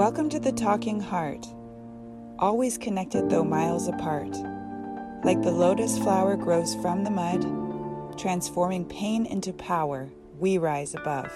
Welcome to the Talking Heart, always connected though miles apart. Like the lotus flower grows from the mud, transforming pain into power, we rise above.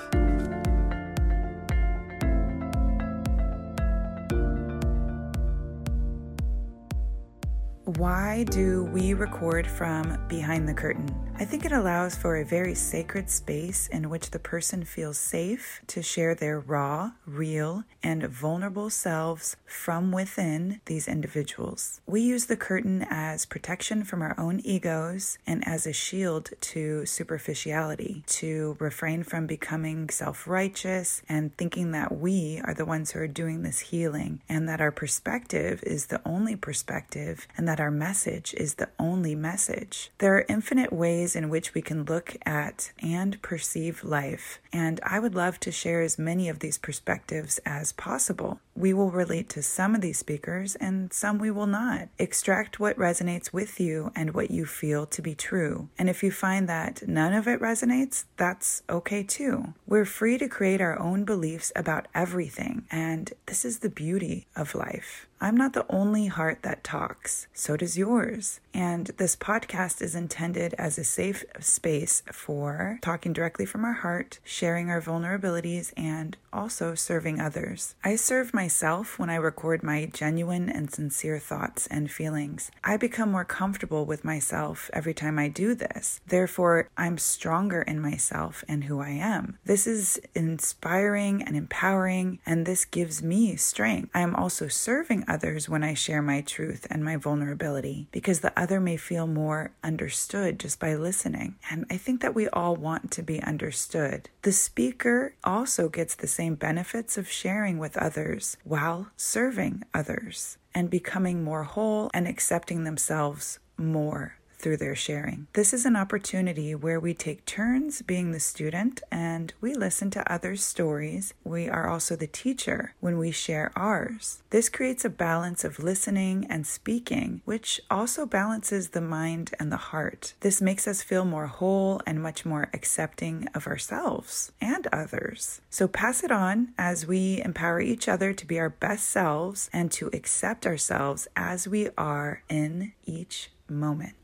Why do we record from behind the curtain? I think it allows for a very sacred space in which the person feels safe to share their raw, real, and vulnerable selves from within these individuals. We use the curtain as protection from our own egos and as a shield to superficiality, to refrain from becoming self righteous and thinking that we are the ones who are doing this healing and that our perspective is the only perspective and that our message is the only message. There are infinite ways ways in which we can look at and perceive life, and I would love to share as many of these perspectives as possible. We will relate to some of these speakers and some we will not. Extract what resonates with you and what you feel to be true. And if you find that none of it resonates, that's okay too. We're free to create our own beliefs about everything, and this is the beauty of life. I'm not the only heart that talks, so does yours. And this podcast is intended as a safe space for talking directly from our heart, sharing our vulnerabilities, and also serving others. I serve myself when I record my genuine and sincere thoughts and feelings. I become more comfortable with myself every time I do this. Therefore, I'm stronger in myself and who I am. This is inspiring and empowering, and this gives me strength. I am also serving others when I share my truth and my vulnerability because the other may feel more understood just by listening. And I think that we all want to be understood. The speaker also gets the same benefits of sharing with others while serving others and becoming more whole and accepting themselves more through their sharing. This is an opportunity where we take turns being the student and we listen to others' stories. We are also the teacher when we share ours. This creates a balance of listening and speaking, which also balances the mind and the heart. This makes us feel more whole and much more accepting of ourselves and others. So pass it on as we empower each other to be our best selves and to accept ourselves as we are in each moment.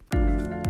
Bye.